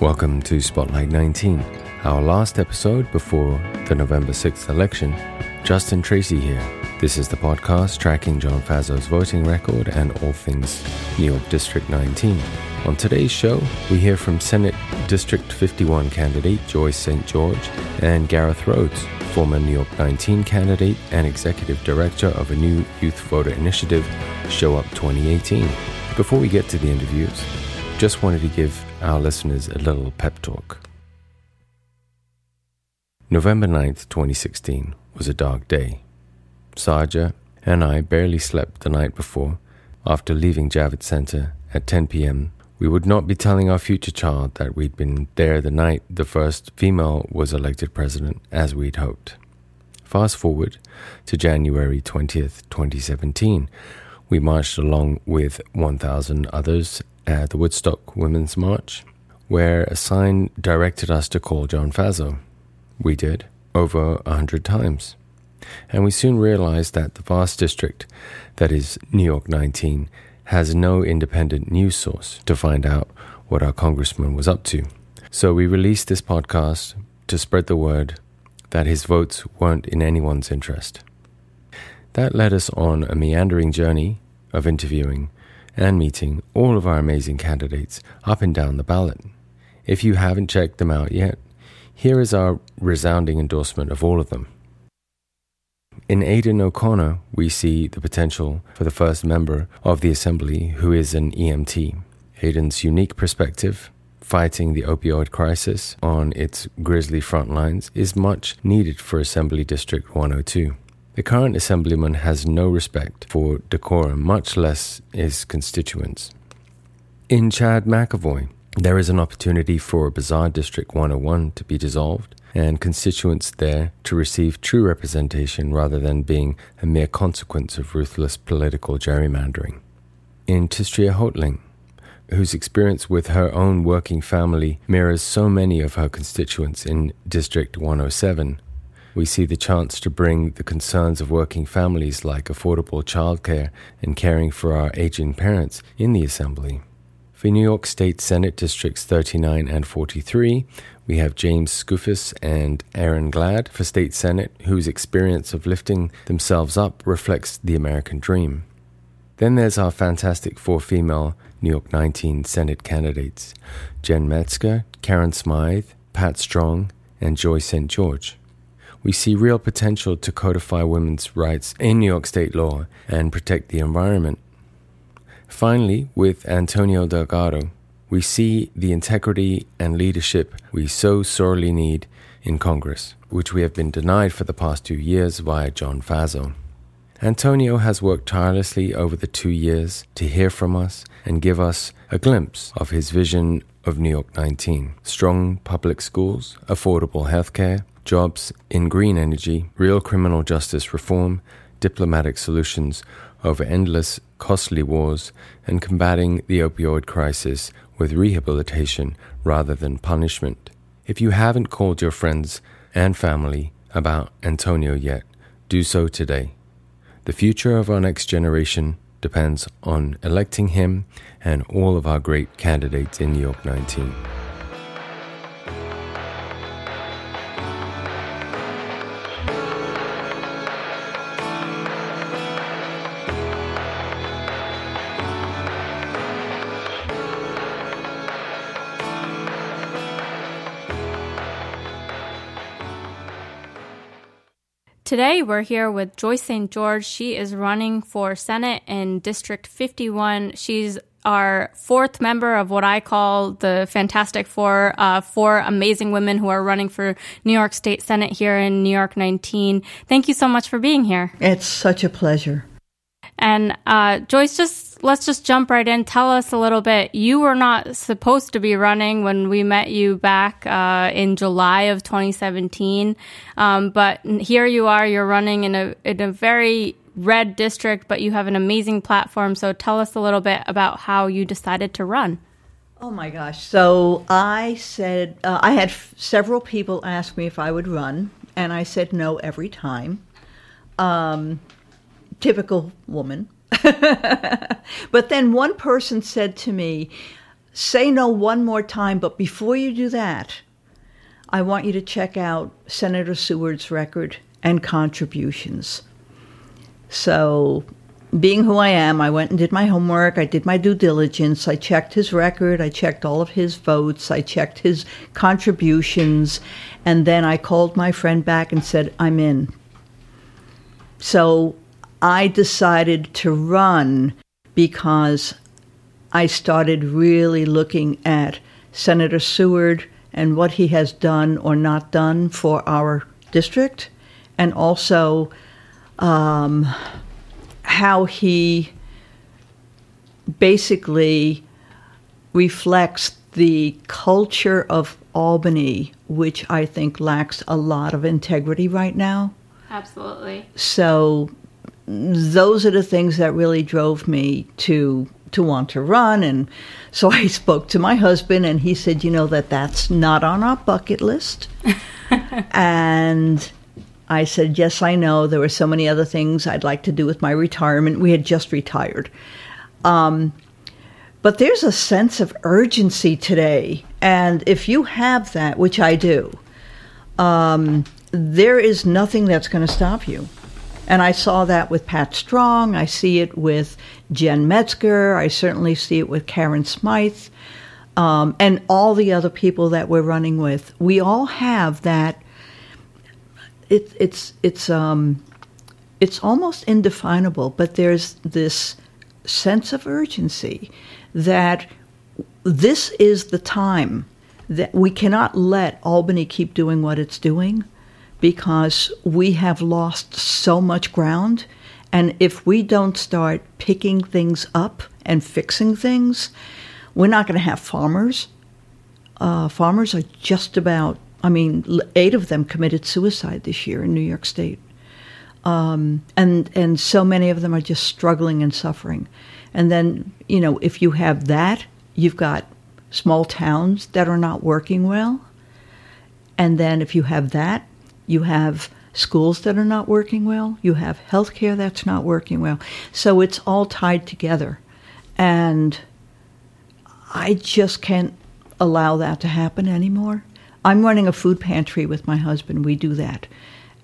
Welcome to Spotlight 19, our last episode before the November 6th election. Justin Tracy here. This is the podcast tracking John Faso's voting record and all things New York District 19. On today's show, we hear from Senate District 51 candidate Joyce St. George and Gareth Rhodes, former New York 19 candidate and executive director of a new youth voter initiative, Show Up 2018. Before we get to the interviews, just wanted to give our listeners a little pep talk. November 9th, 2016 was a dark day. Saja and I barely slept the night before. After leaving Javits Center at 10 p.m., we would not be telling our future child that we'd been there the night the first female was elected president, as we'd hoped. Fast forward to January 20th, 2017. We marched along with 1,000 others at the Woodstock Women's March, where a sign directed us to call John Faso. We did, over a hundred times. And we soon realized that the vast district, that is New York 19, has no independent news source to find out what our congressman was up to. So we released this podcast to spread the word that his votes weren't in anyone's interest. That led us on a meandering journey of interviewing and meeting all of our amazing candidates up and down the ballot. If you haven't checked them out yet, here is our resounding endorsement of all of them. In Aidan O'Connor, we see the potential for the first member of the Assembly who is an EMT. Aidan's unique perspective, fighting the opioid crisis on its grisly front lines, is much needed for Assembly District 102. The current Assemblyman has no respect for decorum, much less his constituents. In Chad McAvoy, there is an opportunity for Bizarre District 101 to be dissolved and constituents there to receive true representation rather than being a mere consequence of ruthless political gerrymandering. In Tistrya Houghtling, whose experience with her own working family mirrors so many of her constituents in District 107, we see the chance to bring the concerns of working families like affordable childcare and caring for our aging parents in the Assembly. For New York State Senate Districts 39 and 43, we have James Skoufis and Aaron Gladd for State Senate, whose experience of lifting themselves up reflects the American dream. Then there's our fantastic four female New York 19 Senate candidates Jen Metzger, Karen Smythe, Pat Strong, and Joy St. George. We see real potential to codify women's rights in New York state law and protect the environment. Finally, with Antonio Delgado, we see the integrity and leadership we so sorely need in Congress, which we have been denied for the past two years via John Faso. Antonio has worked tirelessly over the two years to hear from us and give us a glimpse of his vision of New York 19 strong public schools, affordable healthcare, jobs in green energy, real criminal justice reform, diplomatic solutions over endless, costly wars, and combating the opioid crisis with rehabilitation rather than punishment. If you haven't called your friends and family about Antonio yet, do so today. The future of our next generation depends on electing him and all of our great candidates in York 19. Today, we're here with Joyce St. George. She is running for Senate in District 51. She's our fourth member of what I call the Fantastic Four, uh, four amazing women who are running for New York State Senate here in New York 19. Thank you so much for being here. It's such a pleasure. And uh, Joyce, just let's just jump right in. Tell us a little bit. You were not supposed to be running when we met you back uh, in July of 2017, um, but here you are. You're running in a in a very red district, but you have an amazing platform. So tell us a little bit about how you decided to run. Oh my gosh! So I said uh, I had f- several people ask me if I would run, and I said no every time. Um, typical woman. but then one person said to me, say no one more time, but before you do that, I want you to check out Senator Seward's record and contributions. So, being who I am, I went and did my homework, I did my due diligence, I checked his record, I checked all of his votes, I checked his contributions, and then I called my friend back and said, I'm in. So I decided to run because I started really looking at Senator Seward and what he has done or not done for our district, and also um, how he basically reflects the culture of Albany, which I think lacks a lot of integrity right now. Absolutely. So those are the things that really drove me to to want to run and so I spoke to my husband and he said, "You know that that's not on our bucket list." and I said, Yes, I know. There were so many other things I'd like to do with my retirement. We had just retired. Um, but there's a sense of urgency today. And if you have that, which I do, um, there is nothing that's going to stop you. And I saw that with Pat Strong. I see it with Jen Metzger. I certainly see it with Karen Smythe. Um, and all the other people that we're running with. We all have that it, it's it's um, it's almost indefinable, but there's this sense of urgency that this is the time that we cannot let Albany keep doing what it's doing because we have lost so much ground. And if we don't start picking things up and fixing things, we're not going to have farmers. Uh, farmers are just about I mean, eight of them committed suicide this year in New York State. Um, and and so many of them are just struggling and suffering. And then you know if you have that, you've got small towns that are not working well. And then if you have that, you have schools that are not working well. You have healthcare that's not working well. So it's all tied together, and I just can't allow that to happen anymore. I'm running a food pantry with my husband. We do that.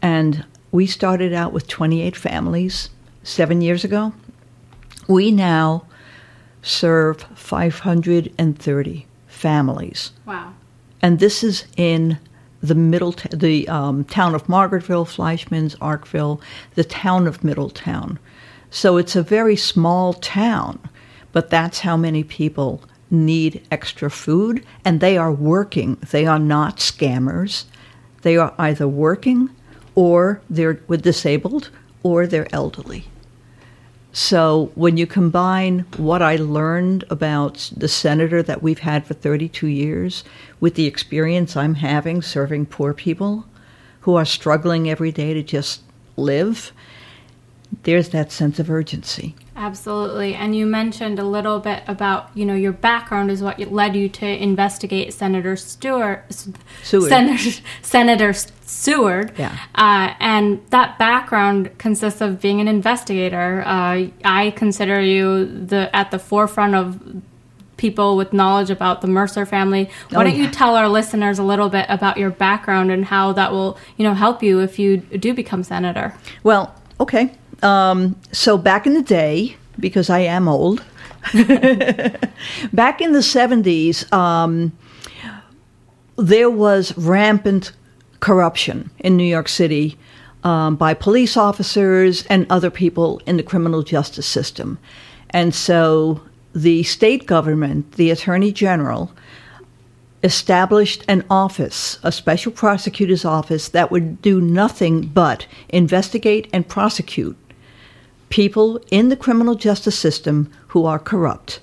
And we started out with 28 families seven years ago. We now serve 530 families. Wow. And this is in the middle, t- the um, town of Margaretville, Fleischmanns, Arkville, the town of Middletown. So it's a very small town, but that's how many people need extra food and they are working. They are not scammers. They are either working or they're with disabled or they're elderly. So when you combine what I learned about the senator that we've had for 32 years with the experience I'm having serving poor people who are struggling every day to just live, there's that sense of urgency. Absolutely. And you mentioned a little bit about, you know, your background is what led you to investigate Senator Stewart, Seward. Senator, Senator Seward. Yeah. Uh, and that background consists of being an investigator. Uh, I consider you the at the forefront of people with knowledge about the Mercer family. Why oh, don't you tell our listeners a little bit about your background and how that will, you know, help you if you do become senator? Well, okay. Um, so back in the day, because I am old, back in the 70s, um, there was rampant corruption in New York City um, by police officers and other people in the criminal justice system. And so the state government, the attorney general, established an office, a special prosecutor's office, that would do nothing but investigate and prosecute people in the criminal justice system who are corrupt.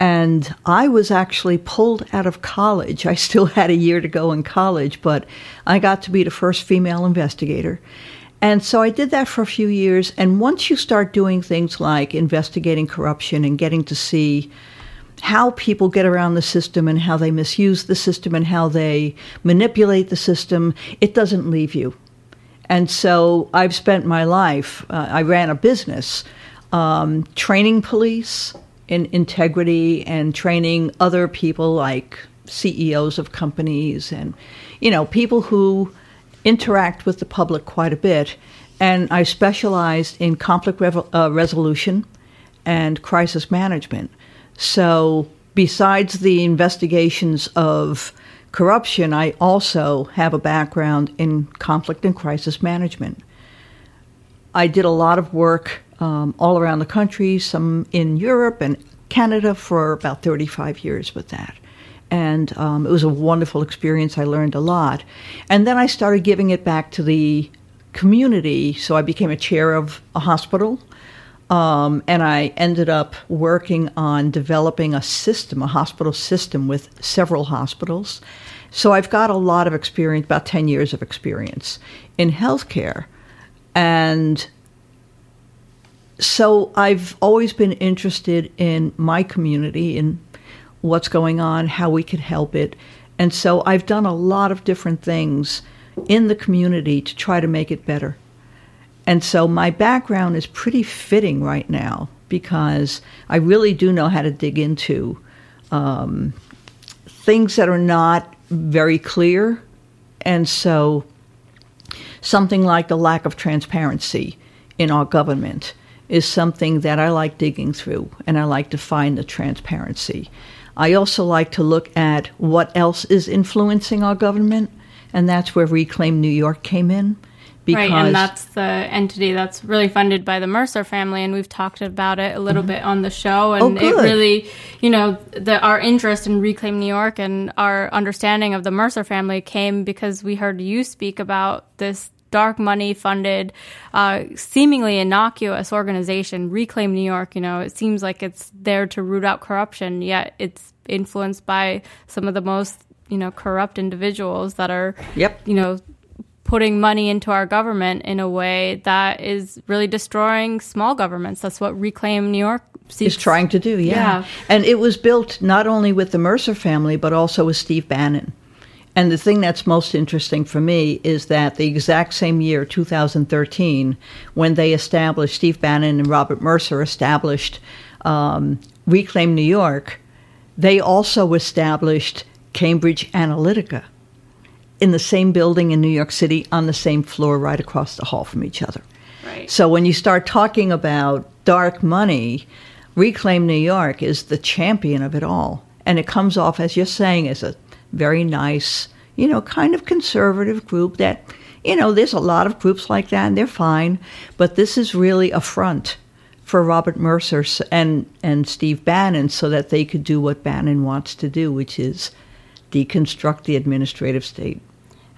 And I was actually pulled out of college. I still had a year to go in college, but I got to be the first female investigator. And so I did that for a few years. And once you start doing things like investigating corruption and getting to see how people get around the system and how they misuse the system and how they manipulate the system, it doesn't leave you. And so I've spent my life, uh, I ran a business um, training police, in integrity and training other people like CEOs of companies and, you know, people who interact with the public quite a bit. And I specialized in conflict uh, resolution and crisis management. So, besides the investigations of corruption, I also have a background in conflict and crisis management. I did a lot of work um, all around the country, some in Europe and Canada for about 35 years with that. And um, it was a wonderful experience. I learned a lot. And then I started giving it back to the community. So I became a chair of a hospital. Um, and I ended up working on developing a system, a hospital system with several hospitals. So I've got a lot of experience, about 10 years of experience in healthcare. And so I've always been interested in my community, in what's going on, how we could help it. And so I've done a lot of different things in the community to try to make it better. And so my background is pretty fitting right now because I really do know how to dig into um, things that are not very clear. And so something like the lack of transparency in our government is something that I like digging through and I like to find the transparency. I also like to look at what else is influencing our government, and that's where Reclaim New York came in. Right, and that's the entity that's really funded by the Mercer family, and we've talked about it a little mm-hmm. bit on the show. And oh, it really, you know, the, our interest in Reclaim New York and our understanding of the Mercer family came because we heard you speak about this dark money funded, uh, seemingly innocuous organization, Reclaim New York. You know, it seems like it's there to root out corruption, yet it's influenced by some of the most, you know, corrupt individuals that are, yep. you know, putting money into our government in a way that is really destroying small governments. That's what Reclaim New York seeks. is trying to do. Yeah. yeah. And it was built not only with the Mercer family, but also with Steve Bannon. And the thing that's most interesting for me is that the exact same year, 2013, when they established, Steve Bannon and Robert Mercer established um, Reclaim New York, they also established Cambridge Analytica in the same building in New York City on the same floor right across the hall from each other. Right. So when you start talking about dark money, Reclaim New York is the champion of it all. And it comes off, as you're saying, as a very nice, you know, kind of conservative group that, you know, there's a lot of groups like that and they're fine, but this is really a front for Robert Mercer and, and Steve Bannon so that they could do what Bannon wants to do, which is deconstruct the administrative state.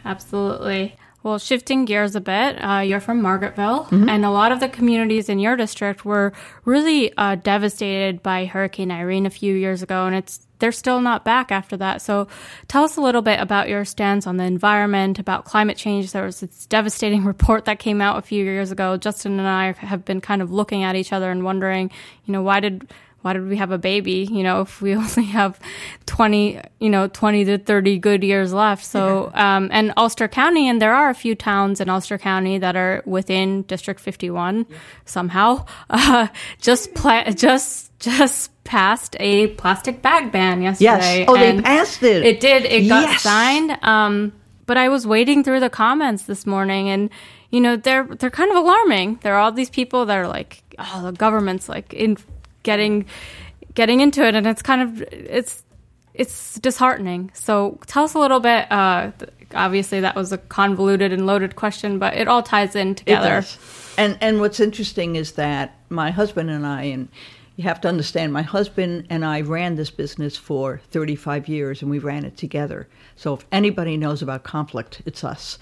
Absolutely. Well, shifting gears a bit, uh, you're from Margaretville, mm-hmm. and a lot of the communities in your district were really uh, devastated by Hurricane Irene a few years ago, and it's they're still not back after that. So tell us a little bit about your stance on the environment, about climate change. There was this devastating report that came out a few years ago. Justin and I have been kind of looking at each other and wondering, you know, why did why did we have a baby? You know, if we only have 20, you know, 20 to 30 good years left. So, um, and Ulster County, and there are a few towns in Ulster County that are within District 51 yeah. somehow, uh, just, pla- just, just passed a plastic bag ban yesterday. Yes. Oh, they passed it. It did. It got yes. signed. Um, but I was wading through the comments this morning and, you know, they're, they're kind of alarming. There are all these people that are like, oh, the government's like in, getting getting into it, and it's kind of it's it's disheartening. So tell us a little bit. Uh, obviously, that was a convoluted and loaded question, but it all ties in together. And and what's interesting is that my husband and I and you have to understand my husband and I ran this business for 35 years and we ran it together. So if anybody knows about conflict, it's us.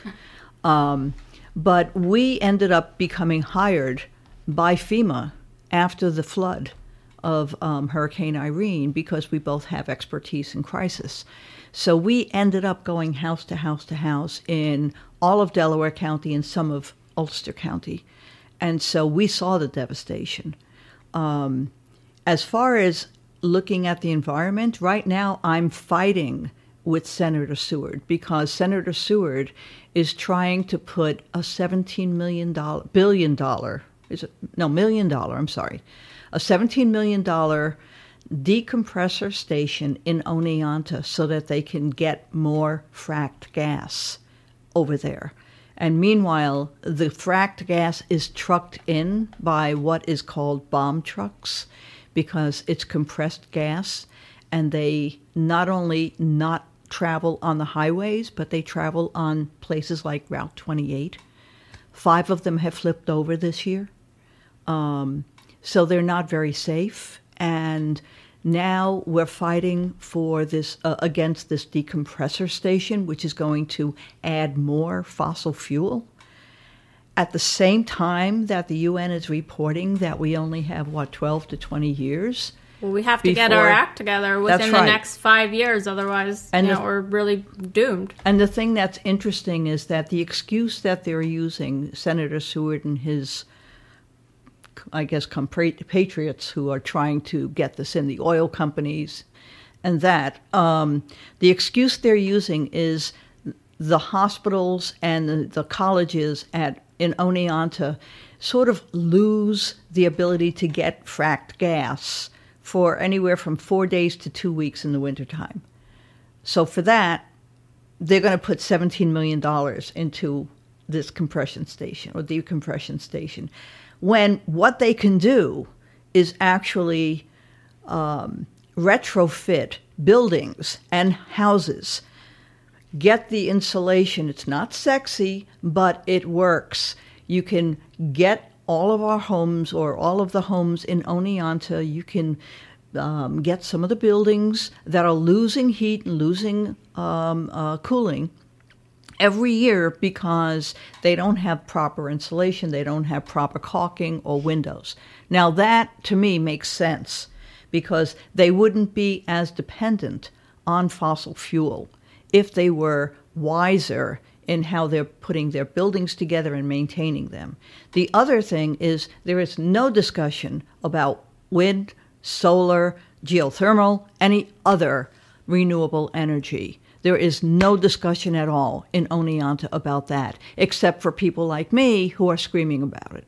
Um, but we ended up becoming hired by FEMA after the flood of um, Hurricane Irene because we both have expertise in crisis. So we ended up going house to house to house in all of Delaware County and some of Ulster County. And so we saw the devastation. Um, as far as looking at the environment, right now I'm fighting with Senator Seward because Senator Seward is trying to put a $17 million, billion dollar, is it, no, million dollar, I'm sorry, a $17 million decompressor station in Oneonta so that they can get more fracked gas over there. And meanwhile, the fracked gas is trucked in by what is called bomb trucks because it's compressed gas and they not only not travel on the highways, but they travel on places like Route 28. Five of them have flipped over this year. Um, so they're not very safe. And now we're fighting for this uh, against this decompressor station, which is going to add more fossil fuel. At the same time that the UN is reporting that we only have what 12 to 20 years. Well, we have to get our act together within That's the next five years, otherwise, And you the- know, we're really doomed. And the thing that's interesting is that the excuse that they're using, Senator Seward and his, I guess, compatriots who are trying to get this in, the oil companies and that, um, the excuse they're using is the hospitals and the, colleges at in Oneonta sort of lose the ability to get fracked gas for anywhere from four days to two weeks in the wintertime. So for that, they're going to put $17 million into this compression station or decompression station when what they can do is actually um, retrofit buildings and houses. Get the insulation. It's not sexy but it works. You can get all of our homes or all of the homes in Oneonta. You can um, get some of the buildings that are losing heat and losing um, uh, cooling every year because they don't have proper insulation, they don't have proper caulking or windows. Now, that to me makes sense because they wouldn't be as dependent on fossil fuel if they were wiser in how they're putting their buildings together and maintaining them. The other thing is there is no discussion about wind, solar, geothermal, any other renewable energy. There is no discussion at all in Oneonta about that, except for people like me who are screaming about it.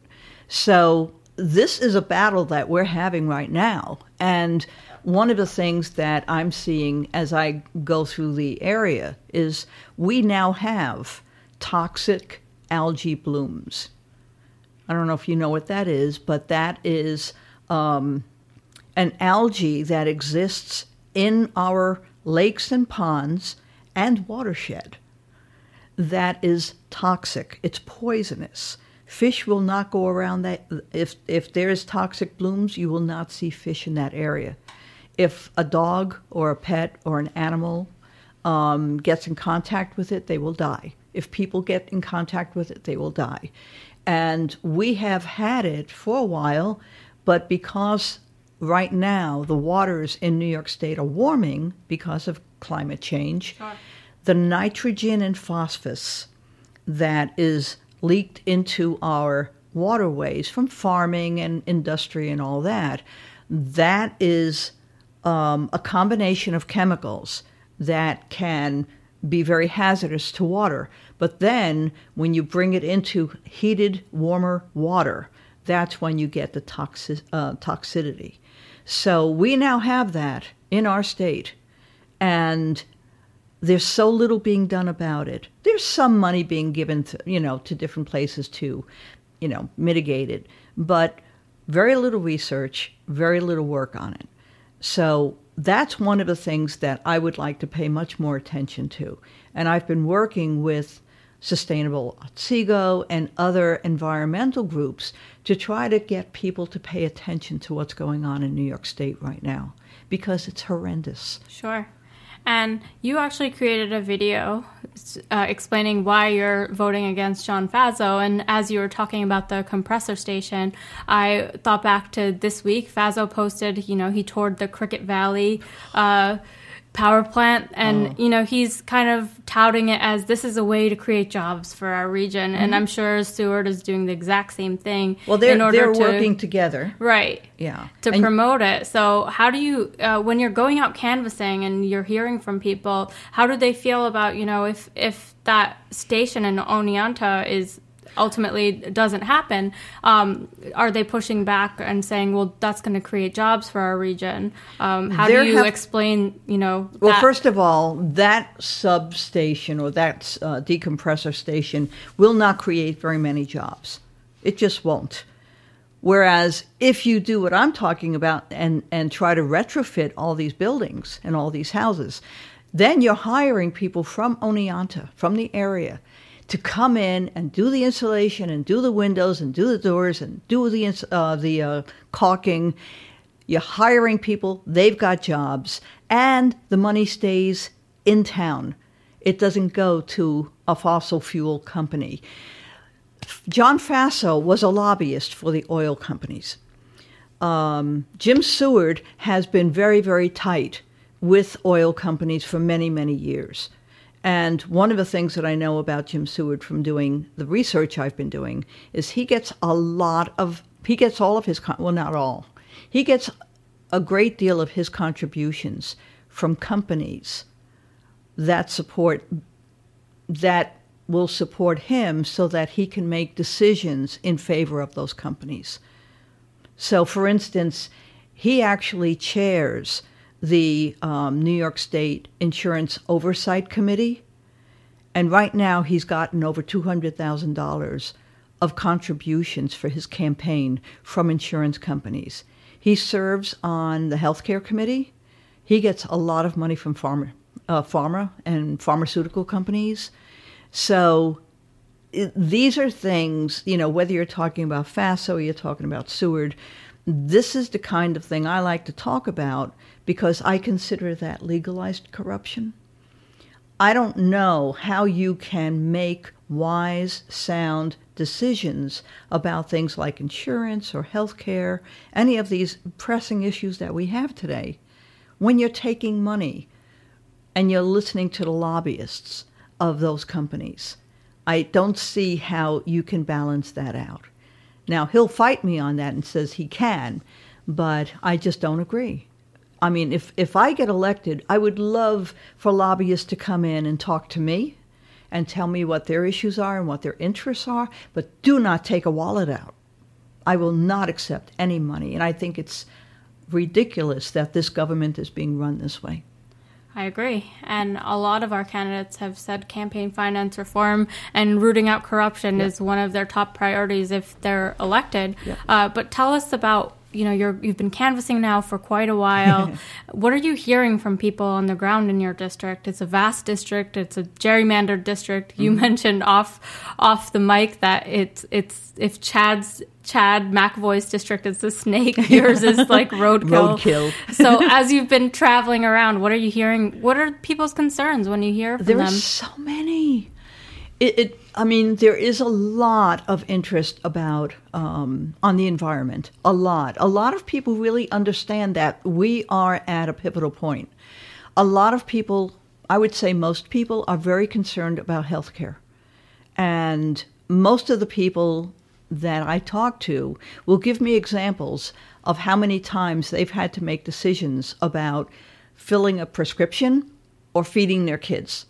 So this is a battle that we're having right now. And one of the things that I'm seeing as I go through the area is we now have toxic algae blooms. I don't know if you know what that is, but that is um, an algae that exists in our lakes and ponds and watershed that is toxic. It's poisonous. Fish will not go around that. If, if there is toxic blooms, you will not see fish in that area. If a dog or a pet or an animal um, gets in contact with it, they will die. If people get in contact with it, they will die. And we have had it for a while, but because right now the waters in New York State are warming because of climate change, the nitrogen and phosphorus that is leaked into our waterways from farming and industry and all that, that is um, a combination of chemicals that can be very hazardous to water. But then when you bring it into heated, warmer water, that's when you get the toxic, uh, toxicity. So we now have that in our state, and there's so little being done about it. There's some money being given, to, you know, to different places to, you know, mitigate it, but very little research, very little work on it. So that's one of the things that I would like to pay much more attention to. And I've been working with Sustainable Otsego and other environmental groups to try to get people to pay attention to what's going on in New York State right now because it's horrendous. Sure. And you actually created a video uh, explaining why you're voting against John Faso. And as you were talking about the compressor station, I thought back to this week. Faso posted, you know, he toured the Cricket Valley uh, power plant, and you know, he's kind of touting it as this is a way to create jobs for our region. And I'm sure Seward is doing the exact same thing. Well, they're, in order they're to, working together. right Yeah. to And- promote it. So, how do you, uh, when you're going out canvassing and you're hearing from people, how do they feel about, you know, if if that station in Oneonta is ultimately doesn't happen, um, are they pushing back and saying, "Well, that's going to create jobs for our region"? Um, how There do you have- explain, you know? Well, that? first of all, that substation or that uh, decompressor station will not create very many jobs. It just won't. Whereas if you do what I'm talking about and, and try to retrofit all these buildings and all these houses, then you're hiring people from Oneonta, from the area, to come in and do the insulation and do the windows and do the doors and do the ins- uh, the uh, caulking. You're hiring people, they've got jobs, and the money stays in town. It doesn't go to a fossil fuel company. John Faso was a lobbyist for the oil companies. Um, Jim Seward has been very, very tight with oil companies for many, many years. And one of the things that I know about Jim Seward from doing the research I've been doing is he gets a lot of, he gets all of his, well, not all, he gets a great deal of his contributions from companies that support, that will support him so that he can make decisions in favor of those companies. So, for instance, he actually chairs the um, New York State Insurance Oversight Committee, and right now he's gotten over $200,000 of contributions for his campaign from insurance companies. He serves on the healthcare committee. He gets a lot of money from pharma, uh, pharma and pharmaceutical companies. So it- these are things, you know, whether you're talking about Faso or you're talking about Seward, this is the kind of thing I like to talk about because I consider that legalized corruption. I don't know how you can make wise, sound decisions about things like insurance or health care, any of these pressing issues that we have today, when you're taking money and you're listening to the lobbyists of those companies. I don't see how you can balance that out. Now, he'll fight me on that and says he can, but I just don't agree. I mean, if, if I get elected, I would love for lobbyists to come in and talk to me and tell me what their issues are and what their interests are, but do not take a wallet out. I will not accept any money, and I think it's ridiculous that this government is being run this way. I agree. And a lot of our candidates have said campaign finance reform and rooting out corruption is one of their top priorities if they're elected. Yeah. Uh, but tell us about you know you're you've been canvassing now for quite a while. what are you hearing from people on the ground in your district? It's a vast district. It's a gerrymandered district. You mentioned off off the mic that it's it's if Chad's Chad McAvoy's district is the snake, yours is like roadkill. Roadkill. so as you've been traveling around, what are you hearing? What are people's concerns when you hear from There are them? so many. It, it, I mean, there is a lot of interest about um, on the environment. A lot. A lot of people really understand that we are at a pivotal point. A lot of people, I would say, most people are very concerned about healthcare, and most of the people that I talk to will give me examples of how many times they've had to make decisions about filling a prescription or feeding their kids.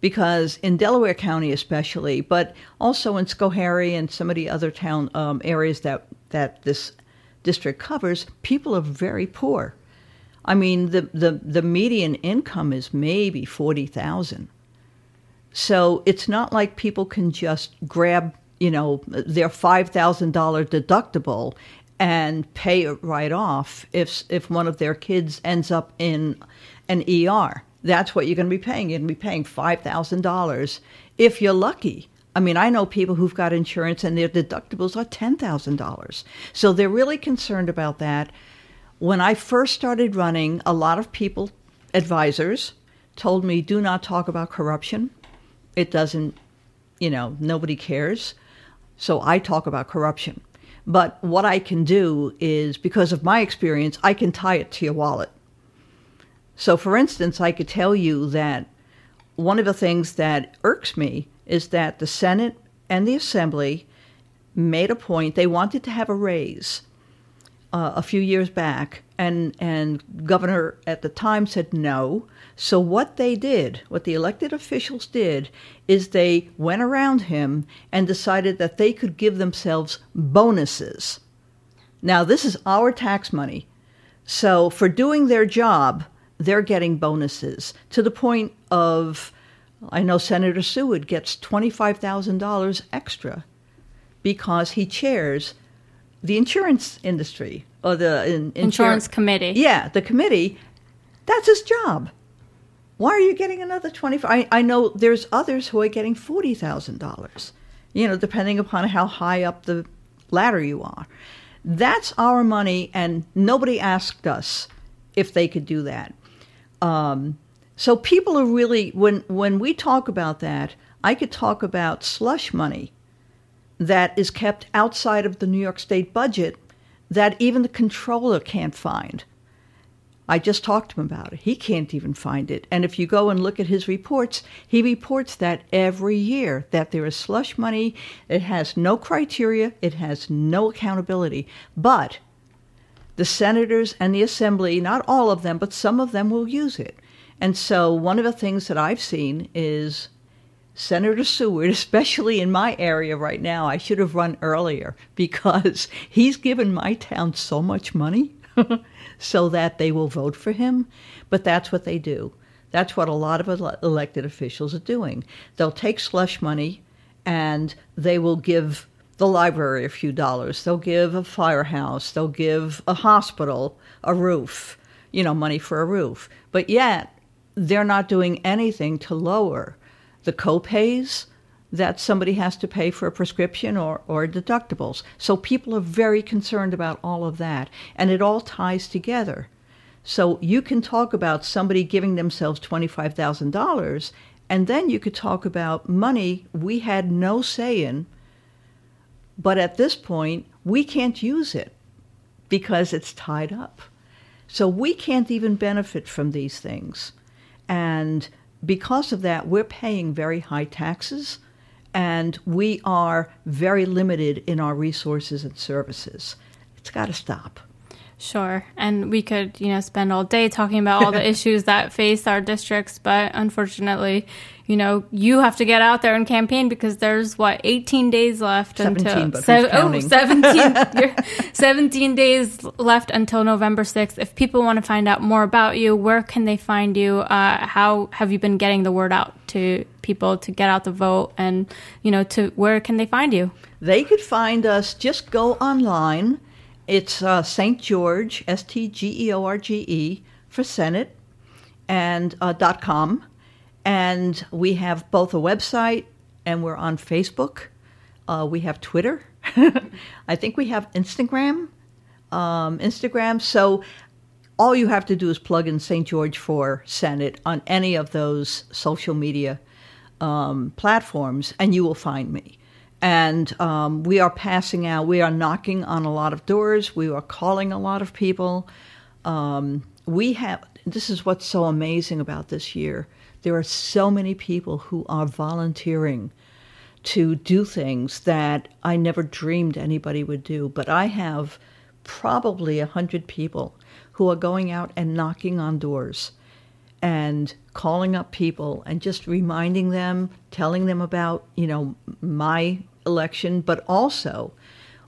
Because in Delaware County, especially, but also in Schoharie and some of the other town um, areas that, that this district covers, people are very poor. I mean, the, the, the median income is maybe 40000 so it's not like people can just grab, you know, their five thousand dollar deductible and pay it right off if if one of their kids ends up in an ER. That's what you're going to be paying. You're going to be paying five thousand dollars if you're lucky. I mean, I know people who've got insurance and their deductibles are ten thousand dollars. So they're really concerned about that. When I first started running, a lot of people, advisors, told me, "Do not talk about corruption." it doesn't, you know, nobody cares. So I talk about corruption. But what I can do is, because of my experience, I can tie it to your wallet. So, for instance, I could tell you that one of the things that irks me is that the Senate and the Assembly made a point, they wanted to have a raise uh, a few years back, and, and governor at the time said no. So, what they did, what the elected officials did, is they went around him and decided that they could give themselves bonuses. Now, this is our tax money. So, for doing their job, they're getting bonuses to the point of, I know Senator Seward gets $25,000 extra because he chairs the insurance industry or the in, insurance committee. Yeah, the committee. That's his job. Why are you getting another twenty five? I, I know there's others who are getting forty thousand dollars. You know, depending upon how high up the ladder you are. That's our money, and nobody asked us if they could do that. Um, so people are really when when we talk about that, I could talk about slush money that is kept outside of the New York State budget that even the controller can't find. I just talked to him about it. He can't even find it. And if you go and look at his reports, he reports that every year that there is slush money. It has no criteria, it has no accountability. But the senators and the assembly, not all of them, but some of them will use it. And so one of the things that I've seen is Senator Seward, especially in my area right now, I should have run earlier because he's given my town so much money so that they will vote for him. But that's what they do. That's what a lot of ele- elected officials are doing. They'll take slush money and they will give the library a few dollars. They'll give a firehouse. They'll give a hospital a roof, you know, money for a roof. But yet, they're not doing anything to lower the copays that somebody has to pay for a prescription or, or deductibles. So people are very concerned about all of that, and it all ties together. So you can talk about somebody giving themselves $25,000, and then you could talk about money we had no say in, but at this point, we can't use it because it's tied up. So we can't even benefit from these things. And because of that, we're paying very high taxes and we are very limited in our resources and services. It's got to stop. Sure. And we could, you know, spend all day talking about all the issues that face our districts, but unfortunately, you know, you have to get out there and campaign because there's what 18 days left 17, until but se- oh, 17 17 days left until November 6th. If people want to find out more about you, where can they find you? Uh, how have you been getting the word out to people to get out the vote and, you know, to where can they find you? They could find us, just go online. It's uh, St. George, S T G E O R G E, for Senate, and uh, dot .com. And we have both a website and we're on Facebook. Uh, we have Twitter. I think we have Instagram. Um, Instagram. So all you have to do is plug in St. George for Senate on any of those social media um, platforms, and you will find me. And um, we are passing out, we are knocking on a lot of doors, we are calling a lot of people. Um, we have, this is what's so amazing about this year. There are so many people who are volunteering to do things that I never dreamed anybody would do. But I have probably a hundred people who are going out and knocking on doors and calling up people and just reminding them, telling them about, you know, my election, but also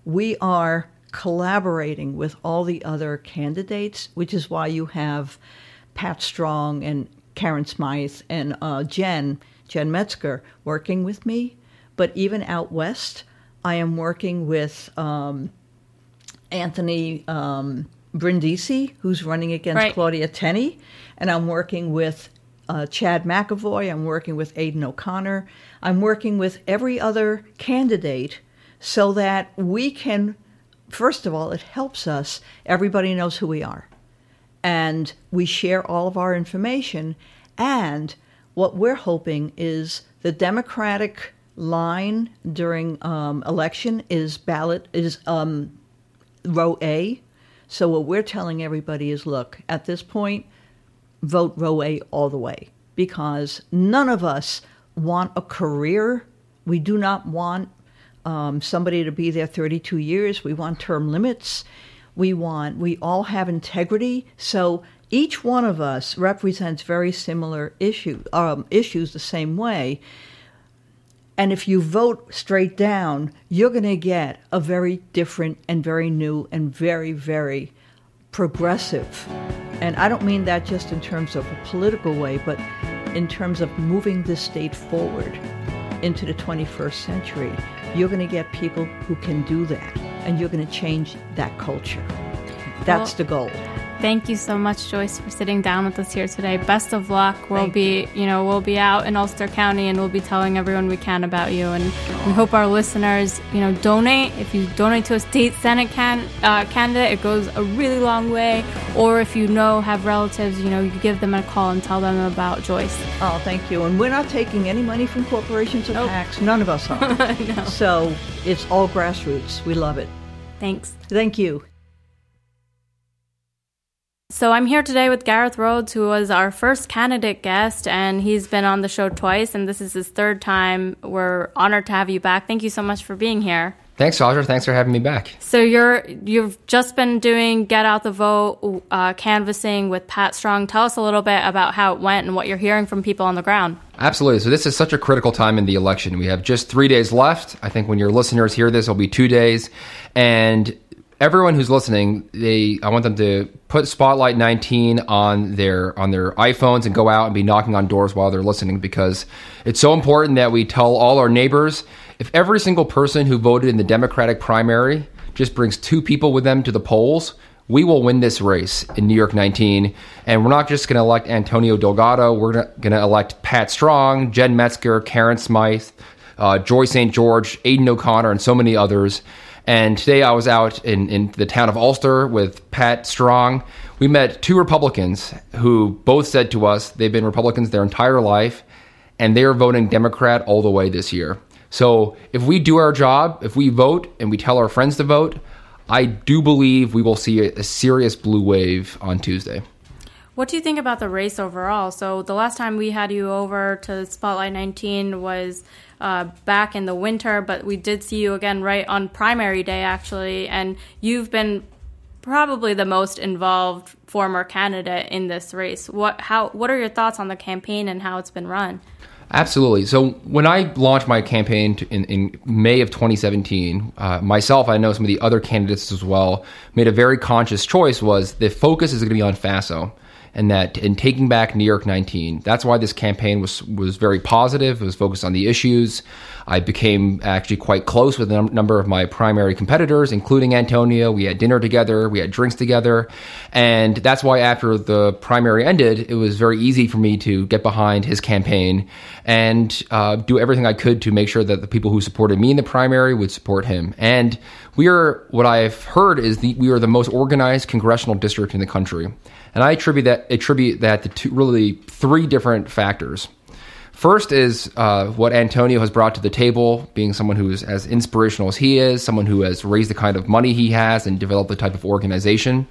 we are collaborating with all the other candidates, which is why you have Pat Strong and Karen Smythe and uh, Jen, Jen Metzger, working with me. But even out west, I am working with um, Anthony um, Brindisi, who's running against Right. Claudia Tenney, and I'm working with uh, Chad McAvoy. I'm working with Aidan O'Connor. I'm working with every other candidate so that we can, first of all, it helps us. Everybody knows who we are. And we share all of our information. And what we're hoping is the Democratic line during um, election is ballot is um, row A. So what we're telling everybody is, look, at this point, vote row A all the way because none of us want a career. We do not want um, somebody to be there 32 years. We want term limits. We want, we all have integrity. So each one of us represents very similar issue, um, issues the same way. And if you vote straight down, you're going to get a very different and very new and very, very progressive. And I don't mean that just in terms of a political way, but in terms of moving the state forward into the 21st century. You're going to get people who can do that, and you're going to change that culture. That's well, the goal. Thank you so much, Joyce, for sitting down with us here today. Best of luck. We'll Thank be, you. you know, we'll be out in Ulster County and we'll be telling everyone we can about you. And we hope our listeners, you know, donate. If you donate to a state senate can, uh, candidate, it goes a really long way. Or if you know have relatives, you know, you give them a call and tell them about Joyce. Oh, thank you. And we're not taking any money from corporations or nope. PACs. None of us are. no. So it's all grassroots. We love it. Thanks. Thank you. So I'm here today with Gareth Rhodes, who was our first candidate guest, and he's been on the show twice, and this is his third time. We're honored to have you back. Thank you so much for being here. Thanks, Roger. Thanks for having me back. So you're you've just been doing Get Out the Vote uh, canvassing with Pat Strong. Tell us a little bit about how it went and what you're hearing from people on the ground. Absolutely. So this is such a critical time in the election. We have just three days left. I think when your listeners hear this, it'll be two days, and everyone who's listening, they I want them to put Spotlight 19 on their on their iPhones and go out and be knocking on doors while they're listening because it's so important that we tell all our neighbors if every single person who voted in the Democratic primary just brings two people with them to the polls, we will win this race in New York 19. And we're not just going to elect Antonio Delgado, we're going to elect Pat Strong, Jen Metzger, Karen Smythe, uh, Joyce St. George, Aidan O'Connor, and so many others. And today I was out in, in the town of Ulster with Pat Strong. We met two Republicans who both said to us they've been Republicans their entire life and they are voting Democrat all the way this year. So if we do our job, if we vote and we tell our friends to vote, I do believe we will see a, a serious blue wave on Tuesday. What do you think about the race overall? So the last time we had you over to Spotlight 19 was uh, back in the winter, but we did see you again right on primary day, actually. And you've been probably the most involved former candidate in this race. What how what are your thoughts on the campaign and how it's been run? Absolutely. So when I launched my campaign in, in May of 2017, uh, myself, I know some of the other candidates as well, made a very conscious choice was the focus is going to be on FASO and that in taking back New York 19. That's why this campaign was was very positive. It was focused on the issues. I became actually quite close with a number of my primary competitors, including Antonio. We had dinner together, we had drinks together, and that's why after the primary ended, it was very easy for me to get behind his campaign and uh, do everything I could to make sure that the people who supported me in the primary would support him. And we are what I've heard is the, we are the most organized congressional district in the country. And I attribute that attribute that to two, really three different factors. First is uh, what Antonio has brought to the table, being someone who is as inspirational as he is, someone who has raised the kind of money he has and developed the type of organization.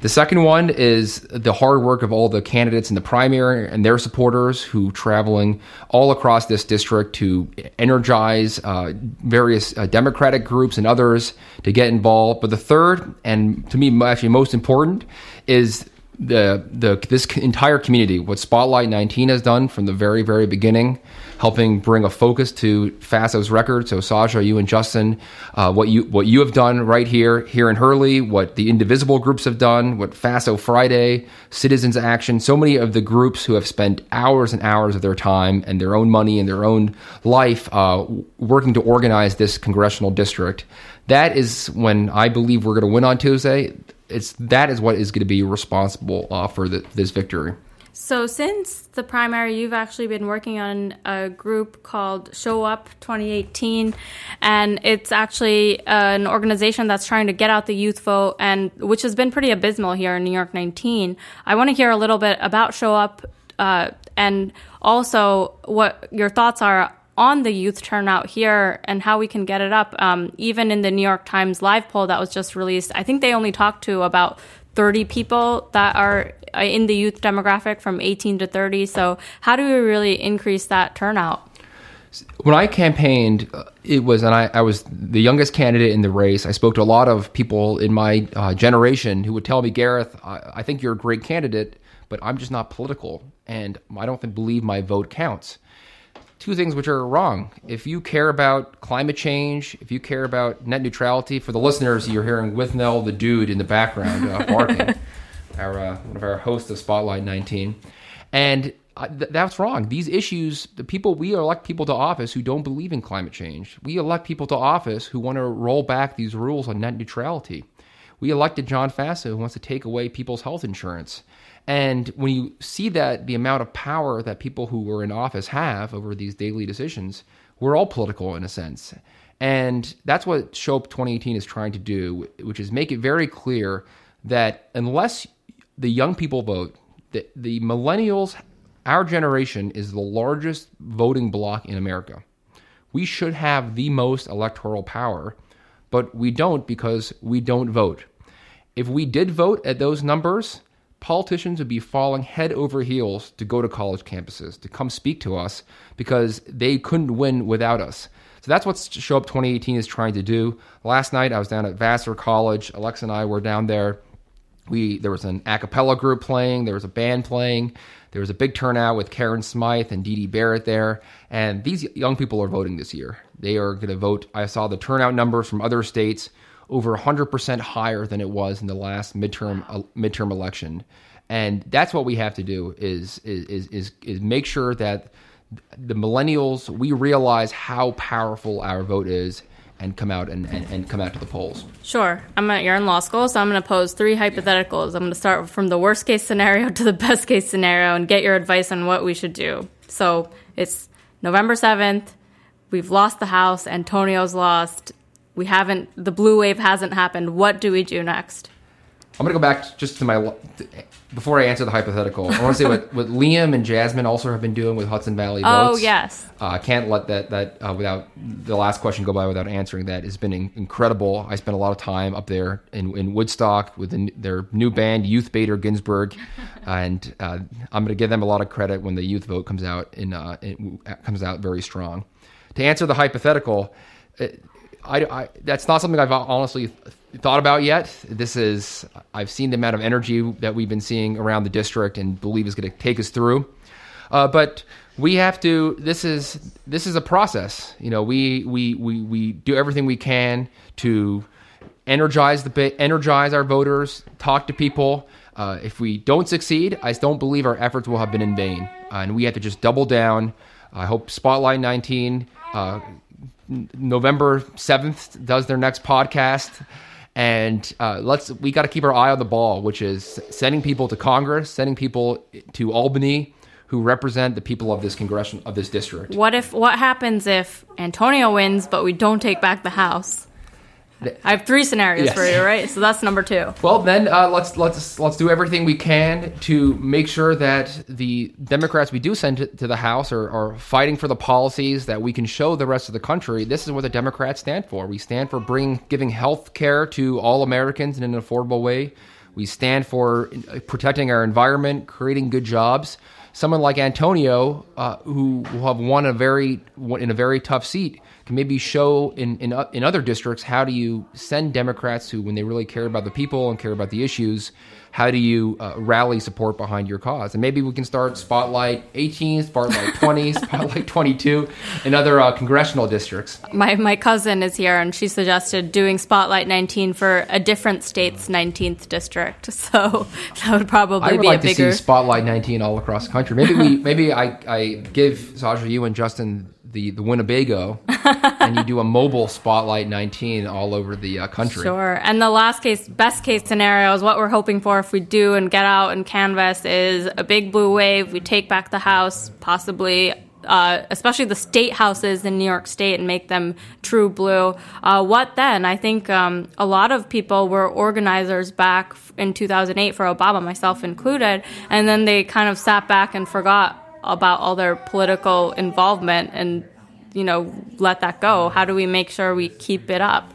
The second one is the hard work of all the candidates in the primary and their supporters who traveling all across this district to energize uh, various uh, Democratic groups and others to get involved. But the third, and to me actually most important, is the the this entire community, what Spotlight 19 has done from the very very beginning, helping bring a focus to FASO's record. So Saja, you and Justin, uh, what you what you have done right here here in Hurley, what the indivisible groups have done, what FASO Friday, Citizens Action, so many of the groups who have spent hours and hours of their time and their own money and their own life uh, working to organize this congressional district. That is when I believe we're going to win on Tuesday it's that is what is going to be responsible uh, for the, this victory. So, since the primary, you've actually been working on a group called Show Up 2018, and it's actually uh, an organization that's trying to get out the youth vote, and which has been pretty abysmal here in New York 19. I want to hear a little bit about Show Up, uh, and also what your thoughts are on the youth turnout here and how we can get it up. Um, even in the New York Times live poll that was just released, I think they only talked to about 30 people that are uh, in the youth demographic from 18 to 30. So, how do we really increase that turnout? When I campaigned, uh, it was, and I, I was the youngest candidate in the race. I spoke to a lot of people in my uh, generation who would tell me, Gareth, I, I think you're a great candidate, but I'm just not political, and I don't think, believe my vote counts. Two things which are wrong. If you care about climate change, if you care about net neutrality, for the listeners, you're hearing with Nell the dude in the background, uh, barking, our uh, one of our hosts of Spotlight 19, and th- that's wrong. These issues, the people we elect people to office who don't believe in climate change. We elect people to office who want to roll back these rules on net neutrality. We elected John Faso who wants to take away people's health insurance. And when you see that the amount of power that people who were in office have over these daily decisions, we're all political in a sense. And that's what Show Up 2018 is trying to do, which is make it very clear that unless the young people vote, the, the millennials our generation is the largest voting bloc in America. We should have the most electoral power, but we don't because we don't vote. If we did vote at those numbers, politicians would be falling head over heels to go to college campuses, to come speak to us because they couldn't win without us. So that's what Show Up 2018 is trying to do. Last night I was down at Vassar College. Alexa and I were down there. We there was an a cappella group playing, there was a band playing. There was a big turnout with Karen Smythe and Didi Barrett there. And these young people are voting this year. They are going to vote. I saw the turnout numbers from other states over 100% higher than it was in the last midterm uh, midterm election. And that's what we have to do is is is is make sure that the millennials we realize how powerful our vote is and come out and, and, and come out to the polls. Sure. I'm at, you're in law school, so I'm going to pose three hypotheticals. I'm going to start from the worst case scenario to the best case scenario and get your advice on what we should do. So it's November 7th. We've lost the House. Antonio's lost. We haven't, the blue wave hasn't happened. What do we do next? I'm going to go back just to my before I answer the hypothetical, I want to say what, what Liam and Jasmine also have been doing with Hudson Valley oh, votes. Oh yes, uh, I uh, can't let that that uh, without the last question go by without answering that. It's been in- incredible. I spent a lot of time up there in, in Woodstock with the, their new band, Youth Bader Ginsburg, and uh, I'm going to give them a lot of credit when the youth vote comes out in, uh, comes out very strong. To answer the hypothetical. It, I, I, that's not something I've honestly thought about yet. This is I've seen the amount of energy that we've been seeing around the district and believe is going to take us through. Uh, but we have to. This is this is a process. You know, we we we we do everything we can to energize the energize our voters, talk to people. Uh, if we don't succeed, I don't believe our efforts will have been in vain, uh, and we have to just double down. I hope Spotlight 19 uh, November 7th does their next podcast. And uh, let's we got to keep our eye on the ball, which is sending people to Congress, sending people to Albany who represent the people of this congression of this district. What if what happens if Antonio wins but we don't take back the House? I have three scenarios yes. for you, right? So that's number two. Well, then uh, let's let's let's do everything we can to make sure that the Democrats we do send to, to the House are, are fighting for the policies that we can show the rest of the country. This is what the Democrats stand for. We stand for bring giving health care to all Americans in an affordable way. We stand for protecting our environment, creating good jobs. Someone like Antonio, uh, who will have won a very in a very tough seat can maybe show in, in, in other districts how do you send Democrats who, when they really care about the people and care about the issues, how do you uh, rally support behind your cause? And maybe we can start Spotlight 18, Spotlight 20, Spotlight 22 in other uh, congressional districts. My, my cousin is here and she suggested doing Spotlight 19 for a different state's 19th district. So that would probably I would be like a bigger. to see Spotlight 19 all across the country. Maybe we, maybe I, I give Sasha, you and Justin the, the Winnebago and you do a mobile Spotlight 19 all over the uh, country. Sure. And the last case, best case scenario is what we're hoping for if we do and get out and canvas is a big blue wave. We take back the house, possibly uh, especially the state houses in New York State and make them true blue. Uh, what then? I think um, a lot of people were organizers back in 2008 for Obama, myself included, and then they kind of sat back and forgot about all their political involvement and you know let that go how do we make sure we keep it up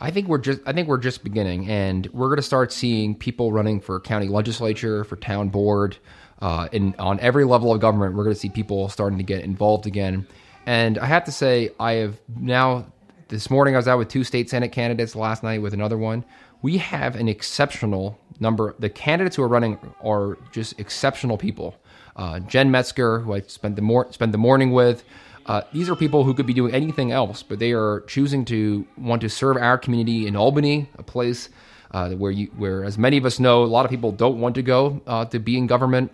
I think we're just I think we're just beginning and we're going to start seeing people running for county legislature for town board uh, and on every level of government we're going to see people starting to get involved again And I have to say, I have now, this morning I was out with two state Senate candidates, last night with another one. We have an exceptional number. The candidates who are running are just exceptional people. Uh, Jen Metzger, who I spent the, mor- spent the morning with, uh, these are people who could be doing anything else, but they are choosing to want to serve our community in Albany, a place uh, where you, where as many of us know, a lot of people don't want to go uh, to be in government.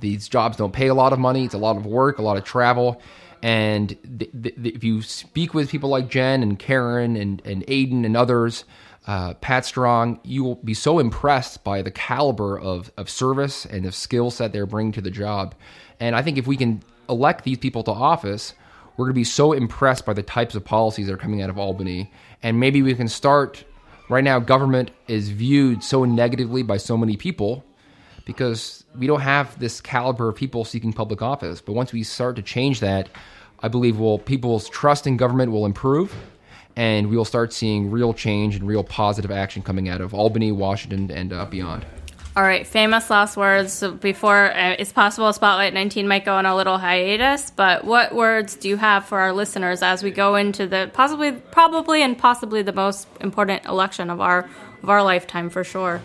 These jobs don't pay a lot of money. It's a lot of work, a lot of travel. And if you speak with people like Jen and Karen and, and Aidan and others, uh, Pat Strong, you will be so impressed by the caliber of, of service and the skill set they're bringing to the job. And I think if we can elect these people to office, we're going to be so impressed by the types of policies that are coming out of Albany. And maybe we can start right now, government is viewed so negatively by so many people because we don't have this caliber of people seeking public office. But once we start to change that, I believe will people's trust in government will improve and we will start seeing real change and real positive action coming out of Albany, Washington, and uh, beyond. All right, famous last words before uh, it's possible Spotlight 19 might go on a little hiatus, but what words do you have for our listeners as we go into the possibly probably and possibly the most important election of our of our lifetime for sure.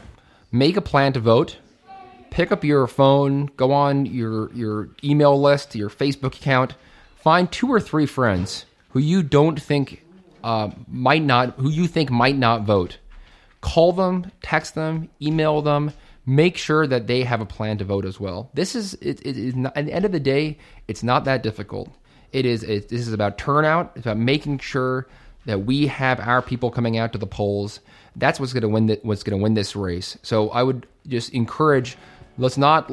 Make a plan to vote. Pick up your phone, go on your your email list, your Facebook account, find two or three friends who you don't think uh, might not who you think might not vote. Call them, text them, email them make sure that they have a plan to vote as well. This is it, not, at the end of the day, it's not that difficult. It is it, this is about turnout. It's about making sure that we have our people coming out to the polls. That's what's going to win the, what's going to win this race. So I would just encourage let's not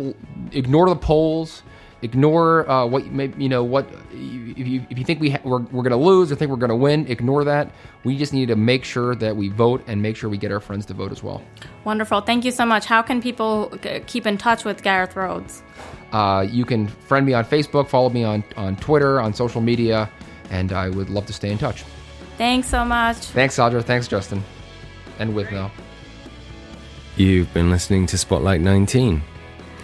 ignore the polls. Ignore uh, what you know what if you, if you think we ha- we're, we're going to lose or think we're going to win ignore that. We just need to make sure that we vote and make sure we get our friends to vote as well. Wonderful. Thank you so much. How can people g- keep in touch with gareth rhodes? Uh, you can friend me on facebook follow me on, on twitter on social media and i would love to stay in touch. Thanks so much. Thanks audra. Thanks justin. And with now you've been listening to spotlight 19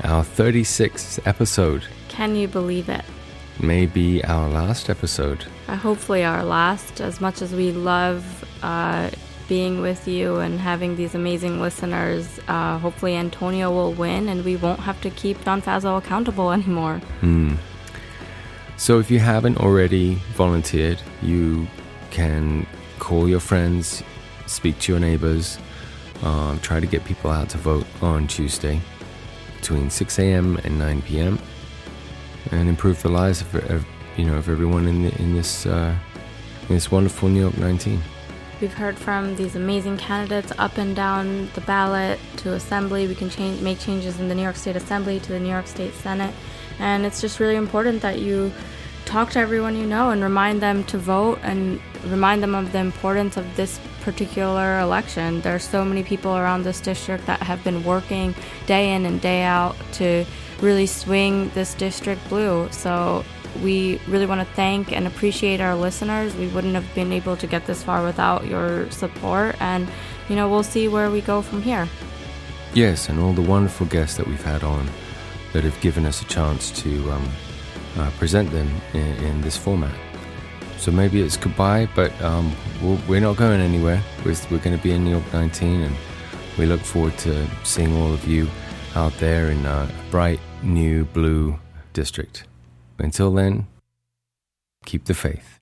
our 36th episode can you believe it? Maybe our last episode. Uh, hopefully, our last. As much as we love uh, being with you and having these amazing listeners, uh, hopefully, Antonio will win and we won't have to keep John Faso accountable anymore. Mm. So, if you haven't already volunteered, you can call your friends, speak to your neighbors, um, try to get people out to vote on Tuesday between 6 a.m. and 9 p.m and improve the lives of, of you know of everyone in the, in this uh, in this wonderful New York 19. We've heard from these amazing candidates up and down the ballot to assembly. We can change, make changes in the New York State Assembly to the New York State Senate, and it's just really important that you talk to everyone you know and remind them to vote and remind them of the importance of this particular election. There are so many people around this district that have been working day in and day out to really swing this district blue. So we really want to thank and appreciate our listeners. We wouldn't have been able to get this far without your support. And, you know, we'll see where we go from here. Yes, and all the wonderful guests that we've had on that have given us a chance to um, uh, present them in, in, this format. So maybe it's goodbye, but um, we are not going anywhere. We're, we're going to be in New York 19, and we look forward to seeing all of you out there in a bright new blue district. Until then, keep the faith.